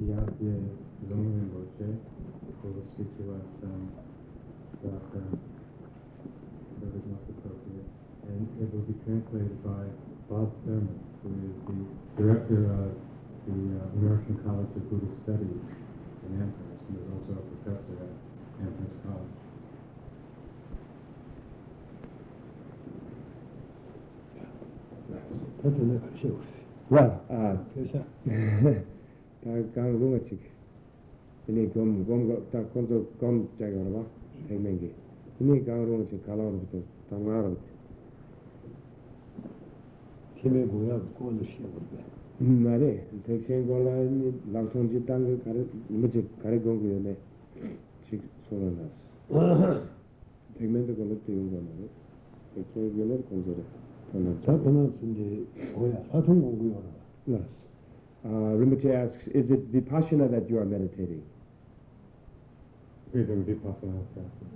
Jawie w Nowym Bocie poświęciła some that um, that uh, is not appropriate. And it will be translated by Bob Thurman, who is the director of the uh, American College of Buddhist Studies in Amherst, and is also a professor at Amherst College. Well, Ah. C'est ça. kāng lūngā chīk inī gōm gōm tā kōntō gōm chāyā rā bā thaik mēngi inī kāng lūngā chīk kālā rā bā tā ngā rā bā tīmē gōyā gō nā shē rā bā mā rē thaik shēng gō lā lāk chōng chī tāng gā kārē mā chī kārē gōng gō yō nē chīk sō rā nā sā thaik mēn tā gō lā tī yōng gō nā rā thaik shēng gō lā gōng gō rā tā nā tā tā nā Uh, Rinpoche asks, is it vipassana that you are meditating? It is vipassana practice.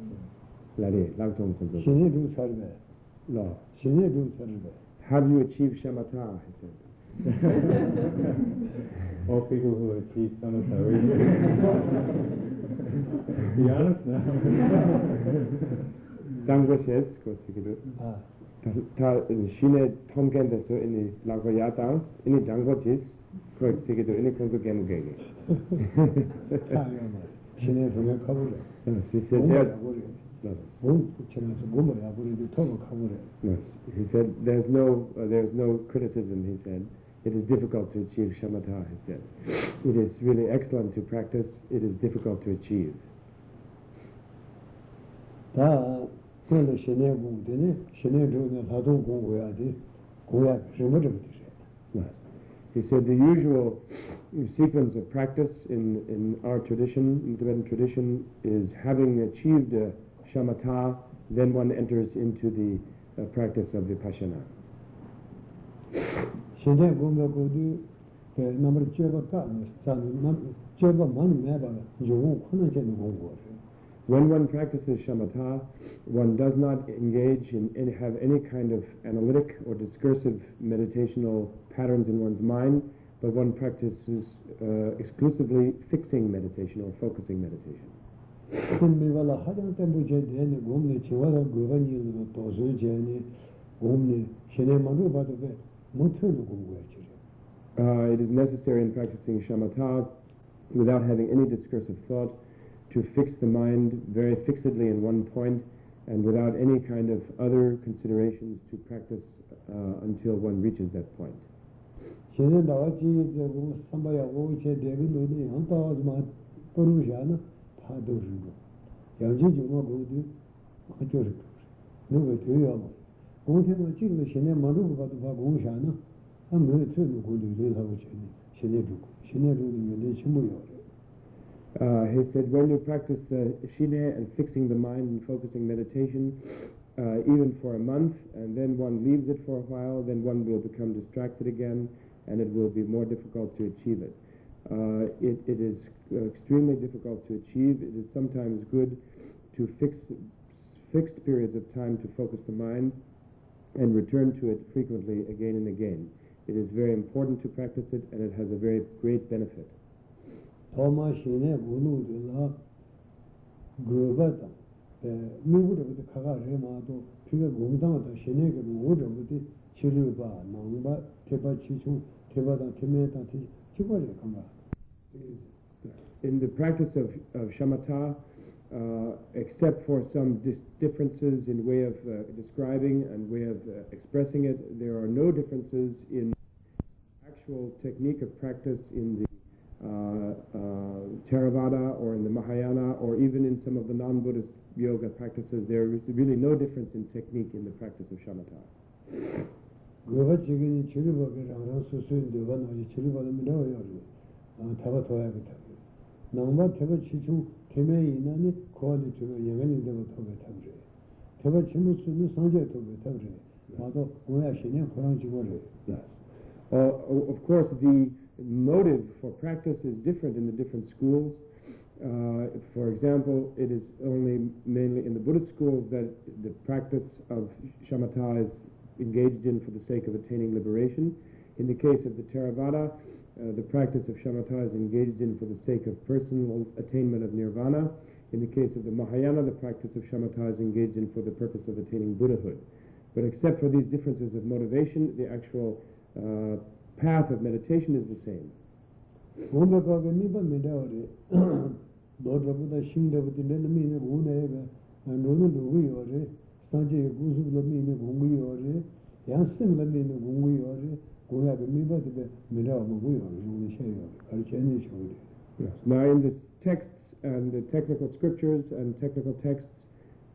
Have you achieved shamatha? He said. All people who achieve samatha Be honest now. Dangwa says, of course you can do it. Ta, ta, shine tonken desu, ini langwa yatans, ini dangwa jis, kosikido, ini kunzo gemu gege. 타야만. 신의 분에 가보래. Yes, he said, 몸을 there's, 야보래. no, 몸 붙여면서 몸을 야보래도 터고 가보래. yes. He said, there's no, uh, there's no criticism, he said. It is difficult to achieve shamatha, he said. It is really excellent to practice, it is difficult to achieve. 다 그런데 신의 공부되네. 신의 중에 사통 공부해야 돼. 고야什么좀 되세. Yes. He said the usual sequence of practice in, in our tradition, in the Tibetan tradition, is having achieved a shamatha, then one enters into the uh, practice of vipassana. shenjen. When one practices shamatha, one does not engage in, have any kind of analytic or discursive meditational patterns in one's mind, but one practices uh, exclusively fixing meditation or focusing meditation. kumi uh, it is necessary in practicing shamatha without having any discursive thought to fix the mind very fixedly in one point and without any kind of other considerations to practice uh, until one reaches that point. shene dawa chi zego samba ya go che devi no ni han ta ma toru ja na ta do ju go. Ya ji ju ma go du ha jo ju no ge tu ya ma go te no chi ge shene ma ru ba du ba go sha na. Ha me che no go du le ha go che ni. Shene du shene du ni le chi mo yo Uh, he said, when you practice uh, shine and fixing the mind and focusing meditation, uh, even for a month, and then one leaves it for a while, then one will become distracted again, and it will be more difficult to achieve it. Uh, it, it is uh, extremely difficult to achieve. It is sometimes good to fix fixed periods of time to focus the mind and return to it frequently again and again. It is very important to practice it, and it has a very great benefit goba migu re ma to piga tepa tepa teme ti re In the practice of, of shamatha, uh, except for some differences in way of uh, describing and way of uh, expressing it, there are no differences in actual technique of practice in the Theravada or in the Mahayana or even in some of the non-Buddhist yoga practices. There is really no difference in technique in the practice of shamatha. 그거 지금 치료법이랑 수수인데 가나지 치료받으면 나와요. 아, 다가 도와야겠다. 나무바 대바 치수 테메 이나니 코알이 주로 예ven이 되고 도배 탐제. 대바 치무 수는 상제 도배 탐제. 마도 고야 신의 그런 지고를. Yes. Uh, o- of course, the motive for practice is different in the different schools. Uh, for example, it is only mainly in the Buddhist schools that the practice of shamatha is engaged in for the sake of attaining liberation. In the case of the Theravada, uh, the practice of shamatha is engaged in for the sake of personal attainment of nirvana. In the case of the Mahayana, the practice of shamatha is engaged in for the purpose of attaining Buddhahood. But except for these differences of motivation, the actual uh, path of meditation is the same. gōmbē kāgē mīpa mīdā rē, dō rāpa dā shīng nē mī nē gō nē bē, nō nē yō rē, sāngcē yō gu sūp nē gō yō rē, yāng sīng lā nē gō yō rē, gō yā bē tī bē mīdā mō gu yō rē, yō shē yō rē, kā chē nē shō rē. Yes. Now, in the texts and the technical scriptures and technical texts,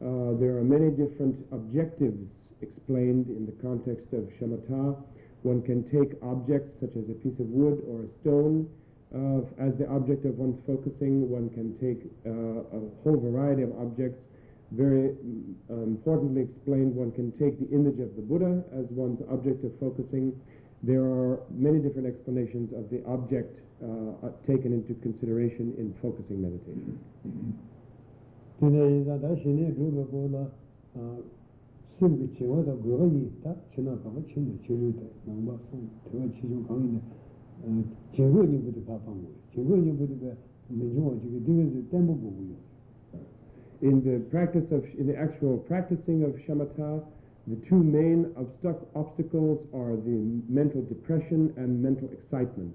uh, there are many different objectives explained in the context of shamatha. One can take objects such as a piece of wood or a stone uh, as the object of one's focusing. One can take uh, a whole variety of objects. Very mm, importantly explained, one can take the image of the Buddha as one's object of focusing. There are many different explanations of the object uh, uh, taken into consideration in focusing meditation. Jīgō yī būdī pā pāng wē jīgō yī būdī bē mīchū wā chīgī dīgī dī tēmbū yō In the practice of, in the actual practicing of shamatha, the two main obstac- obstacles are the mental depression and mental excitement.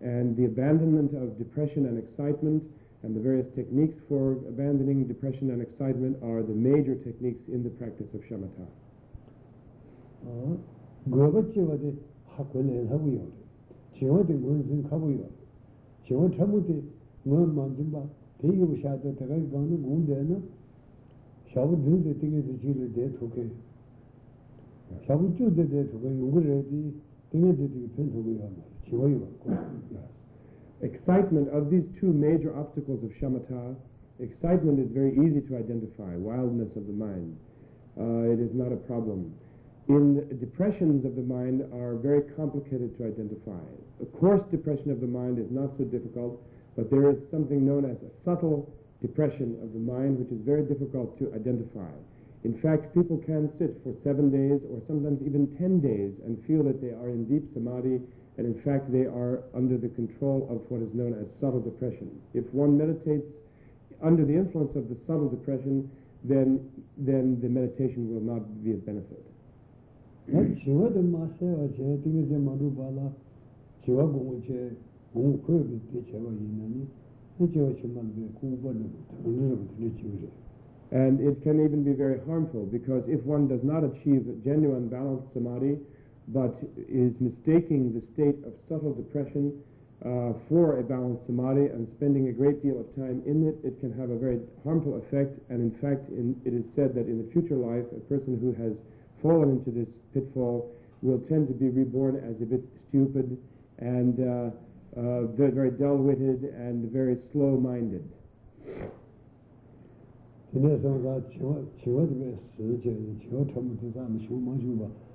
And the abandonment of depression and excitement and the various techniques for abandoning depression and excitement are the major techniques in the practice of shamatha. chīwā chabu dī ngō Excitement of these two major obstacles of shamatha, excitement is very easy to identify, wildness of the mind. Uh, it is not a problem. In depressions of the mind are very complicated to identify. A coarse depression of the mind is not so difficult, but there is something known as a subtle depression of the mind, which is very difficult to identify. In fact, people can sit for seven days or sometimes even ten days and feel that they are in deep samadhi, and in fact, they are under the control of what is known as subtle depression. If one meditates under the influence of the subtle depression, then, then the meditation will not be of benefit. dā chīwā dī mā shē wā chē dī ngē dī mā rū pā lā chīwā gōng chē gōng kuwa bī dī chē wā yī nā nī nā chīwā chī mā rū bī gōng bā rū bī rū rū bī chī wā rē And it can even be very harmful because if one does not achieve genuine balanced samadhi, but is mistaking the state of subtle depression uh, for a balanced samadhi and spending a great deal of time in it, it can have a very harmful effect. And in fact, in, it is said that in the future life, a person who has fallen into this pitfall will tend to be reborn as a bit stupid and uh, uh, very, dull-witted and very slow-minded. tī nē sōng dā chīwā chīwā dī bē sī chē chīwā chā mū tī sā mā shū mā shū bā gōng dī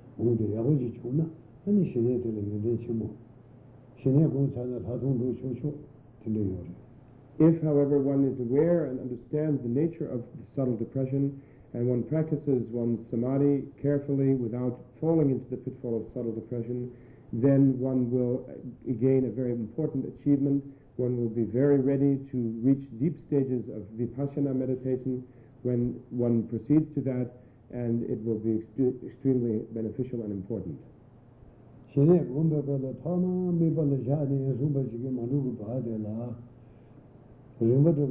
If, however, one is aware and understands the nature of the subtle depression, and one practices one's samadhi carefully without falling into the pitfall of subtle depression, then one will uh, gain a very important achievement. One will be very ready to reach deep stages of vipassana meditation. When one proceeds to that, and it will be extre- extremely beneficial and important. shī nē gōng bē bē dā thā nā mē bā dā shā dī yā sū bā chī kē mā rū gu bā dē lā rī mbā dē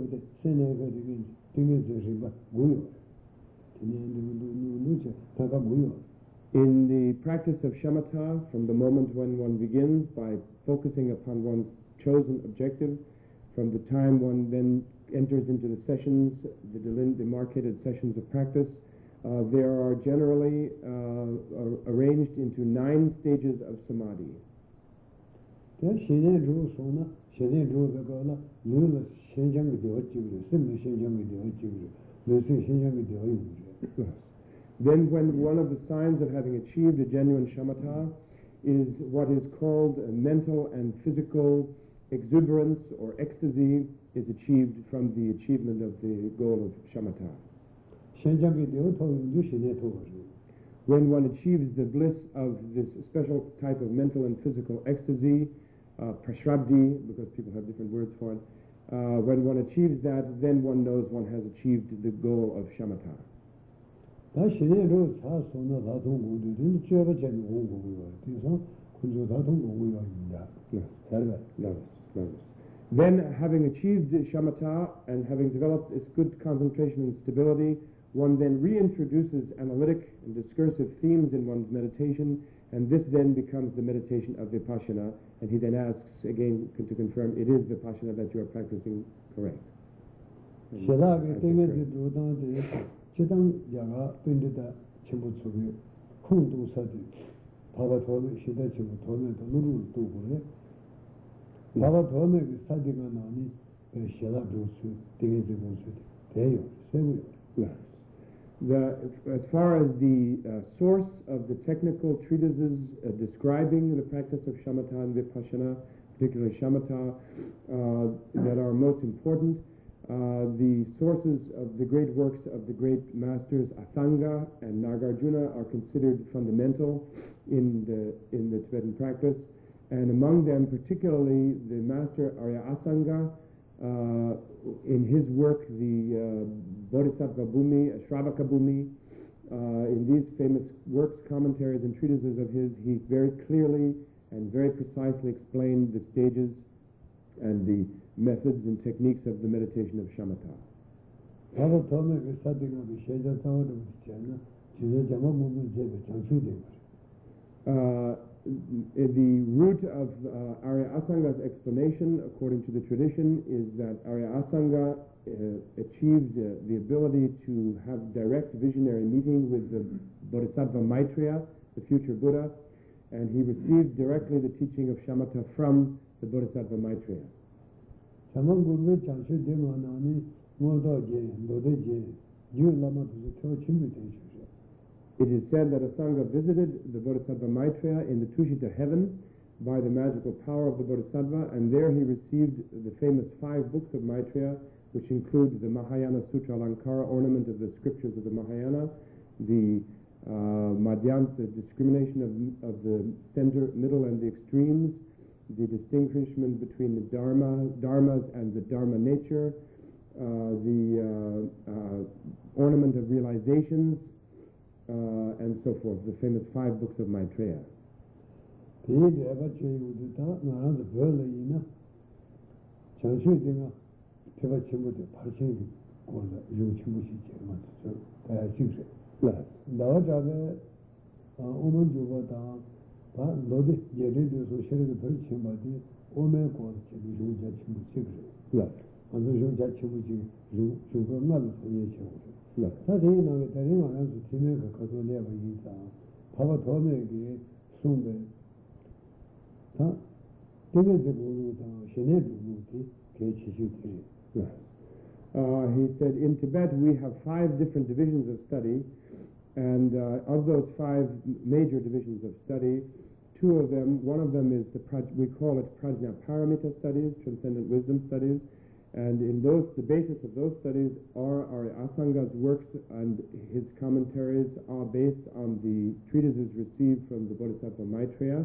sē nē bā dī kē dē shī bā gu yō rē nū nū nū nū chē tā kā gu In the practice of shamatha, from the moment when one begins by focusing upon one's chosen objective, from the time one then enters into the sessions, the delin- demarcated sessions of practice, uh, there are generally uh, ar- arranged into nine stages of samadhi. tē shē nē rū sō na shē nē rū bē kā lā lū lā shēn chāng kī dēwa chī gu rē sēm lā shēn chāng kī dēwa chī gu rē lū sē shēn chāng kī dēwa yu gu rē Then, when one of the signs of having achieved a genuine shamatha is what is called a mental and physical exuberance or ecstasy is achieved from the achievement of the goal of shamatha. When one achieves the bliss of this special type of mental and physical ecstasy, uh, prashrabdi, because people have different words for it, uh, when one achieves that, then one knows one has achieved the goal of shamatha. Then, having achieved shamatha and having developed its good concentration and stability, one then reintroduces analytic and discursive themes in one's meditation, and this then becomes the meditation of vipassana, and he then asks again to confirm it is vipassana that you are practicing correct. Yeah. The, as far as the uh, source of the technical treatises uh, describing the practice of shamatha and vipassana, particularly shamatha, uh, that are most important, uh, the sources of the great works of the great masters Asanga and Nagarjuna are considered fundamental in the, in the Tibetan practice. And among them, particularly the master Arya Asanga, uh, in his work, the uh, Bodhisattva Bhumi, uh, Shravaka Bhumi, uh, in these famous works, commentaries, and treatises of his, he very clearly and very precisely explained the stages and the methods and techniques of the meditation of shamatha. Uh, the root of uh, Arya Asanga's explanation, according to the tradition, is that Arya Asanga uh, achieved uh, the ability to have direct visionary meeting with the Bodhisattva Maitreya, the future Buddha, and he received directly the teaching of shamatha from the Bodhisattva Maitreya. It is said that Asanga visited the Bodhisattva Maitreya in the Tushita heaven by the magical power of the Bodhisattva, and there he received the famous five books of Maitreya, which include the Mahayana Sutra Alankara ornament of the scriptures of the Mahayana, the uh, Madhyanta, the discrimination of, of the center, middle, and the extremes, the distinguishment between the Dharma, Dharmas and the Dharma nature, uh, the uh, uh, ornament of realizations, uh, and so forth, the famous five books of Maitreya. Tiye deva che yudu ta naran da bhe la yina chanshu dinga teba chenpo de parchen di kola yu chenpo shi che ma tsu kaya shik she. Dawa chabe oman juba ta pa lode yere de so shere de bhe chenpa di ome kola chenpo yu ja chenpo shik she. Anzo yu ja chenpo shi yu juba nga la so ye chenpo she. 구들이 오면 고 지금 요자 친구 지금 Yes. 아주 요자 친구지 요 저거 나도 소리 친구 Yes. 사실 나게 다른 거는 팀에 가서 내가 인사 바바 도메기 숨베 다 되게 되고 다 신의 부분이 개치시들이 Yes. Uh, he said, in Tibet we have five different divisions of study, and uh, of those five major divisions of study, two of them, one of them is the, praj- we call it Prajna Paramita studies, transcendent wisdom studies, and in those, the basis of those studies are Arya Asanga's works, and his commentaries are based on the treatises received from the Bodhisattva Maitreya.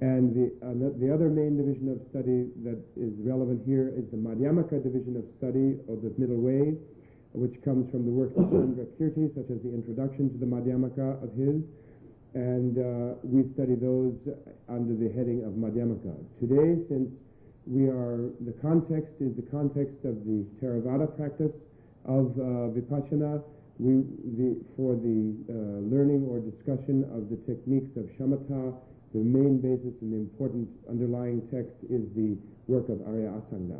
And the, uh, the- the other main division of study that is relevant here is the Madhyamaka division of study, or the middle way, which comes from the works of Chandra Kirti, such as the introduction to the Madhyamaka of his. And uh, we study those under the heading of Madhyamaka. Today, since we are, the context is the context of the Theravada practice of uh, Vipassana we, the, for the uh, learning or discussion of the techniques of shamatha. The main basis and the important underlying text is the work of Arya Asanga.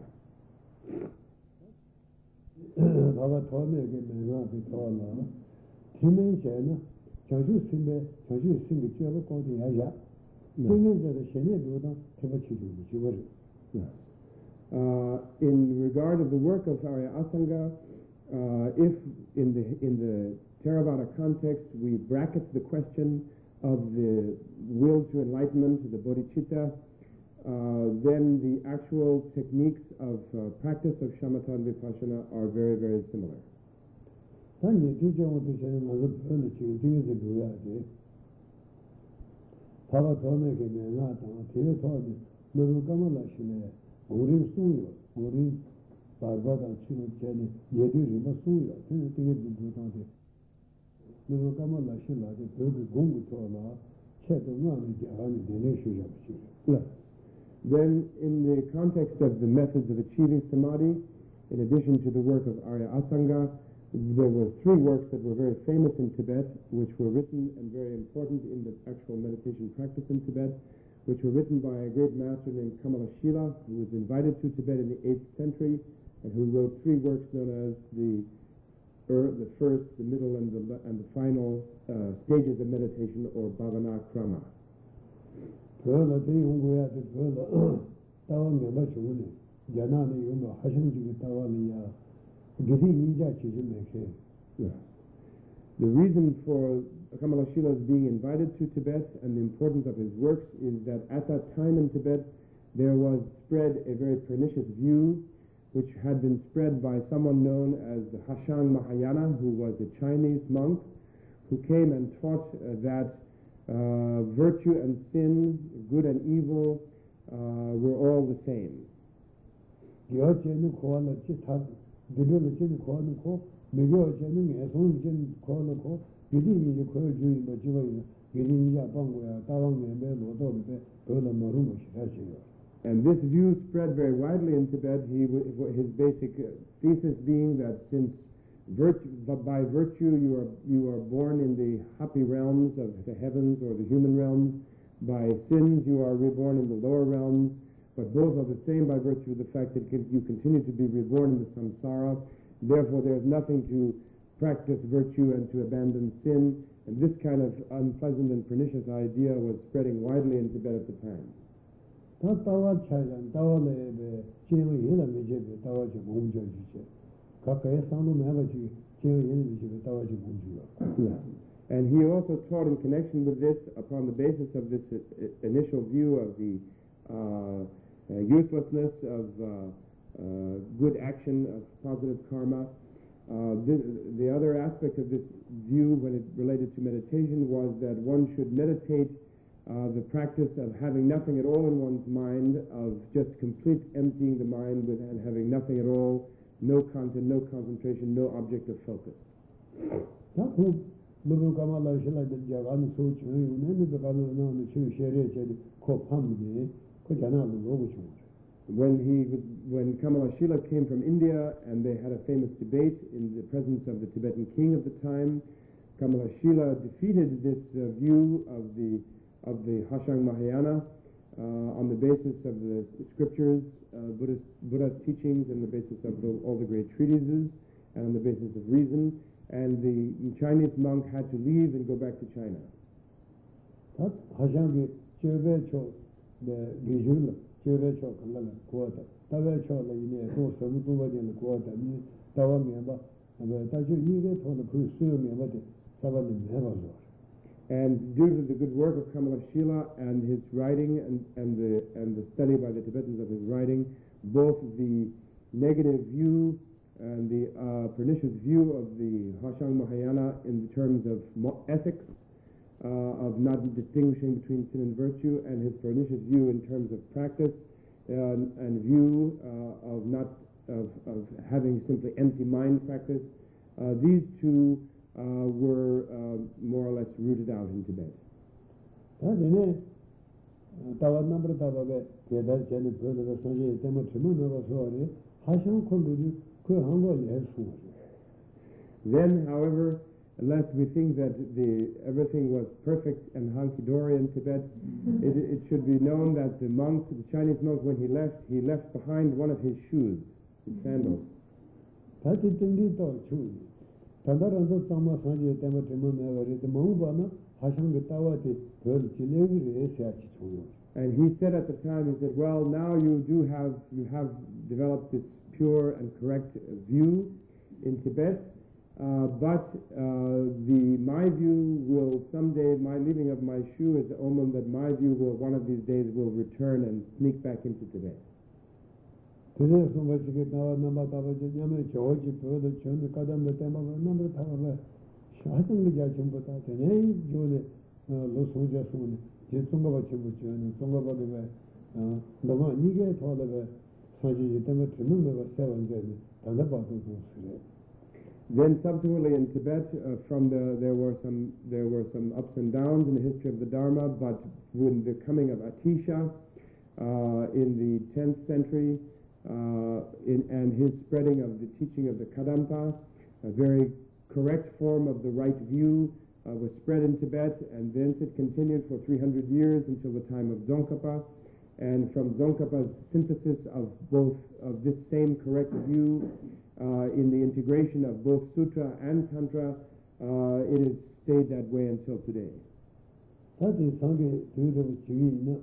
Baba told me again, I'm not be told now. Timin Chen, Chanchu Simbe, Chanchu Simbe, Chuyabu Kondi Yaya. Timin Chen, Shenya Dodan, Tepa Chidu, Chidu. Yes. Uh, in regard of the work of Arya Asanga, uh, if in the in the Theravada context we bracket the question of the will to enlightenment, the bodhicitta, uh, then the actual techniques of uh, practice of shamatha and vipassana are very, very similar kāma bārbā yedī rīma tīgē kāma chē tō ngā Then, in the context of the methods of achieving samadhi, in addition to the work of Arya Asanga, there were three works that were very famous in Tibet, which were written and very important in the actual meditation practice in Tibet which were written by a great master named Kamalashila, who was invited to Tibet in the 8th century, and who wrote three works known as the, the first, the middle, and the, and the final uh, stages of meditation, or Bhavana Krama. Yeah. The reason for Kamala Shila's being invited to Tibet and the importance of his works is that at that time in Tibet there was spread a very pernicious view which had been spread by someone known as the Hashang Mahayana, who was a Chinese monk, who came and taught uh, that uh, virtue and sin, good and evil, uh, were all the same kuya ya lo. And this view spread very widely in Tibet, he, his basic thesis being that since virtue, by virtue you are, you are born in the happy realms of the heavens or the human realms, by sins you are reborn in the lower realms, but both are the same by virtue of the fact that you continue to be reborn in the samsara, therefore there is nothing to practice virtue and to abandon sin. And this kind of unpleasant and pernicious idea was spreading widely in Tibet at the time. And he also taught in connection with this, upon the basis of this initial view of the uh, uh, uselessness of uh, uh, good action, of positive karma, uh, the, the other aspect of this view when it related to meditation was that one should meditate uh, the practice of having nothing at all in one's mind, of just complete emptying the mind with, and having nothing at all, no content, no concentration, no object of focus when he when Kamala Shila came from India and they had a famous debate in the presence of the Tibetan king of the time, Kamala Shila defeated this uh, view of the of the Hashang Mahayana uh, on the basis of the scriptures, uh, Buddhist, Buddha's teachings, and the basis of the, all the great treatises, and on the basis of reason. And the Chinese monk had to leave and go back to China chebe cho kala kuwa ta, ine, to sabu tuwa kuwa ta, ni tawa ta kuwa suyo saba ni zuwa. And due to the good work of Kamala Shila and his writing and, and, the, and the study by the Tibetans of his writing, both the negative view and the uh, pernicious view of the Hashang Mahayana in the terms of ethics uh, of not distinguishing between sin and virtue, and his pernicious view in terms of practice and, and view uh, of not of, of, having simply empty mind practice. Uh, these two uh, were more or less rooted out in Tibet. Then, however, lest we think that the, everything was perfect and hunky-dory in Tibet, it, it should be known that the monk, the Chinese monk, when he left, he left behind one of his shoes, his sandals. 다시 땡기 또 추. 단다란도 tamma sanje tema tima mewa re maung ba na hashang ge tawa de 별 지내기 re sya chi chu And he said at the time, he said, well, now you do have, you have developed this pure and correct view in Tibet, Uh, but uh, the my view will someday my leaving of my shoe is the omen that my view will one of these days will return and sneak back into today. Tene sumba chike tawa namba tawa che nyame chao chi pyo chon kadam de tema namba tawa la shasam de ja chumbo ta tene jo de lo soja sumne je sumba ba chumbo chon sumba ba de ba dama nige thawa de ba saji je tema trimun de ba sevan de tanda ba tu sumsure. Then subsequently in Tibet, uh, from the there were some there were some ups and downs in the history of the Dharma, but with the coming of Atisha uh, in the 10th century, uh, in, and his spreading of the teaching of the Kadampa, a very correct form of the right view uh, was spread in Tibet, and thence it continued for 300 years until the time of Tsongkhapa. And from Tsongkhapa's synthesis of both of this same correct view in the integration of both Sutra and Tantra, uh, it has stayed that way until today. 다들 상계 두드러 주의 있는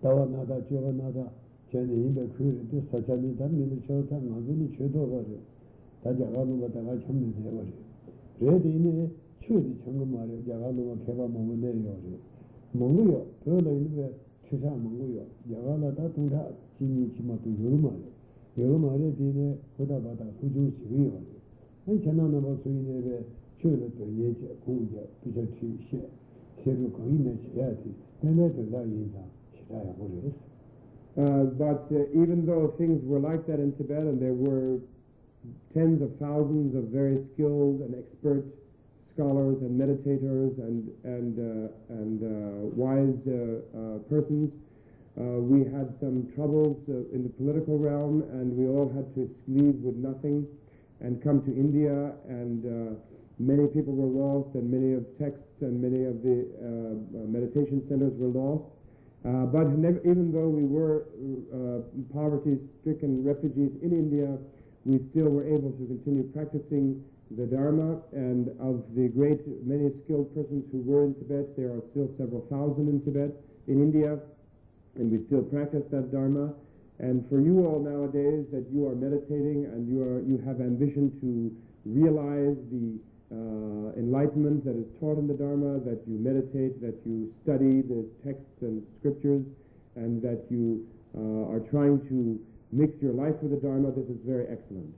다와 나다 저와 나다 전에 인데 그래도 사자니 담는 저타 나중에 최도 버려 다자가는 거 다가 참는 돼 버려 그래도 이네 추디 청금 말이야 자가는 거 개바 먹으면 내요 먹어요 별로 이제 추사 먹어요 야가나다 동다 진이 치마도 여러 말이야 여러 말에 뒤에 보다 보다 후주 지위요 한 전화는 뭐 소인에 최를 또 예제 공제 비저 취시 세로 거인의 지야지 내내들다 인자 시다야 버려 Uh, but uh, even though things were like that in Tibet, and there were tens of thousands of very skilled and expert scholars and meditators and and uh, and uh, wise uh, uh, persons, uh, we had some troubles uh, in the political realm, and we all had to leave with nothing and come to India, and uh, many people were lost, and many of texts and many of the uh, meditation centers were lost. Uh, but never, even though we were poverty-stricken refugees in India, we still were able to continue practicing the Dharma. And of the great many skilled persons who were in Tibet, there are still several thousand in Tibet, in India, and we still practice that Dharma. And for you all nowadays, that you are meditating and you are you have ambition to realize the uh, enlightenment that is taught in the Dharma, that you meditate, that you study the texts and scriptures, and that you uh, are trying to mix your life with the Dharma, this is very excellent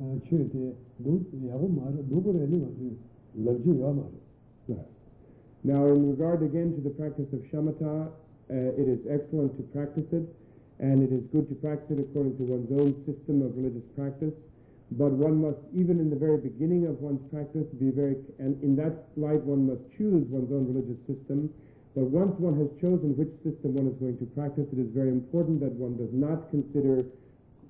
te. Now in regard again to the practice of shamatha, uh, it is excellent to practice it, and it is good to practice it according to one's own system of religious practice, but one must, even in the very beginning of one's practice, be very, and in that light one must choose one's own religious system, but once one has chosen which system one is going to practice, it is very important that one does not consider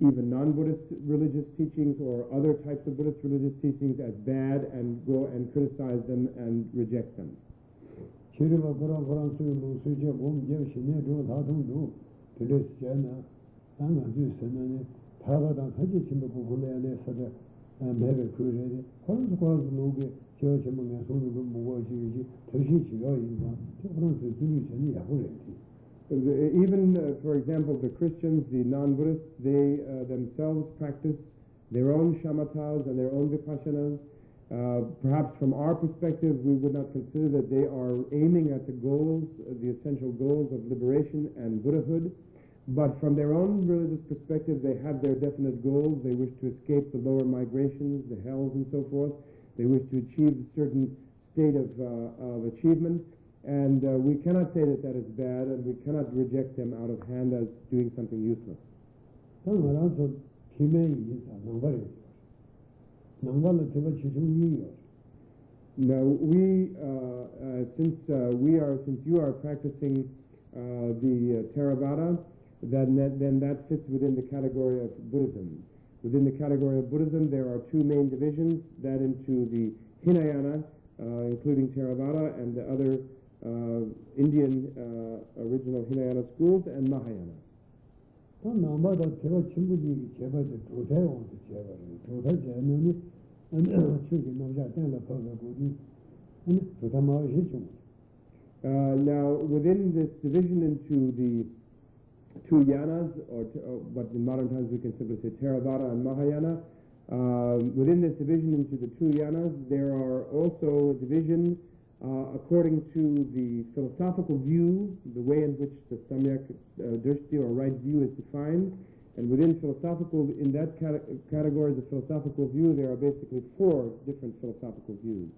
even non-Buddhist religious teachings or other types of Buddhist religious teachings as bad and go and criticize them and reject them. Even, uh, for example, the Christians, the non-Buddhists, they uh, themselves practice their own shamatas and their own vipassanas. Uh, perhaps from our perspective, we would not consider that they are aiming at the goals, uh, the essential goals of liberation and Buddhahood. But from their own religious perspective, they have their definite goals. They wish to escape the lower migrations, the hells, and so forth. They wish to achieve a certain state of, uh, of achievement. And uh, we cannot say that that is bad, and we cannot reject them out of hand as doing something useless. Now, we, uh, uh, since uh, we are, since you are practicing uh, the uh, Theravada, then that, then that fits within the category of Buddhism. Within the category of Buddhism, there are two main divisions, that into the Hinayana, including Theravada, and the other Indian uh, original Hinayana schools, and Mahayana. 또 남바다 제가 친구들이 제발 조대 오도 제발 조대 제면이 아니 저기 남자 때는 거기 아니 조대 마을이 좀 Uh, now, within this division into the two yanas, or, t- or what in modern times we can simply say Theravada and Mahayana, um, within this division into the two yanas, there are also division uh, according to the philosophical view, the way in which the samyak uh, drishti or right view is defined. And within philosophical, in that cate- category, the philosophical view, there are basically four different philosophical views.